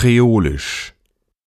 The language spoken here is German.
Kreolisch.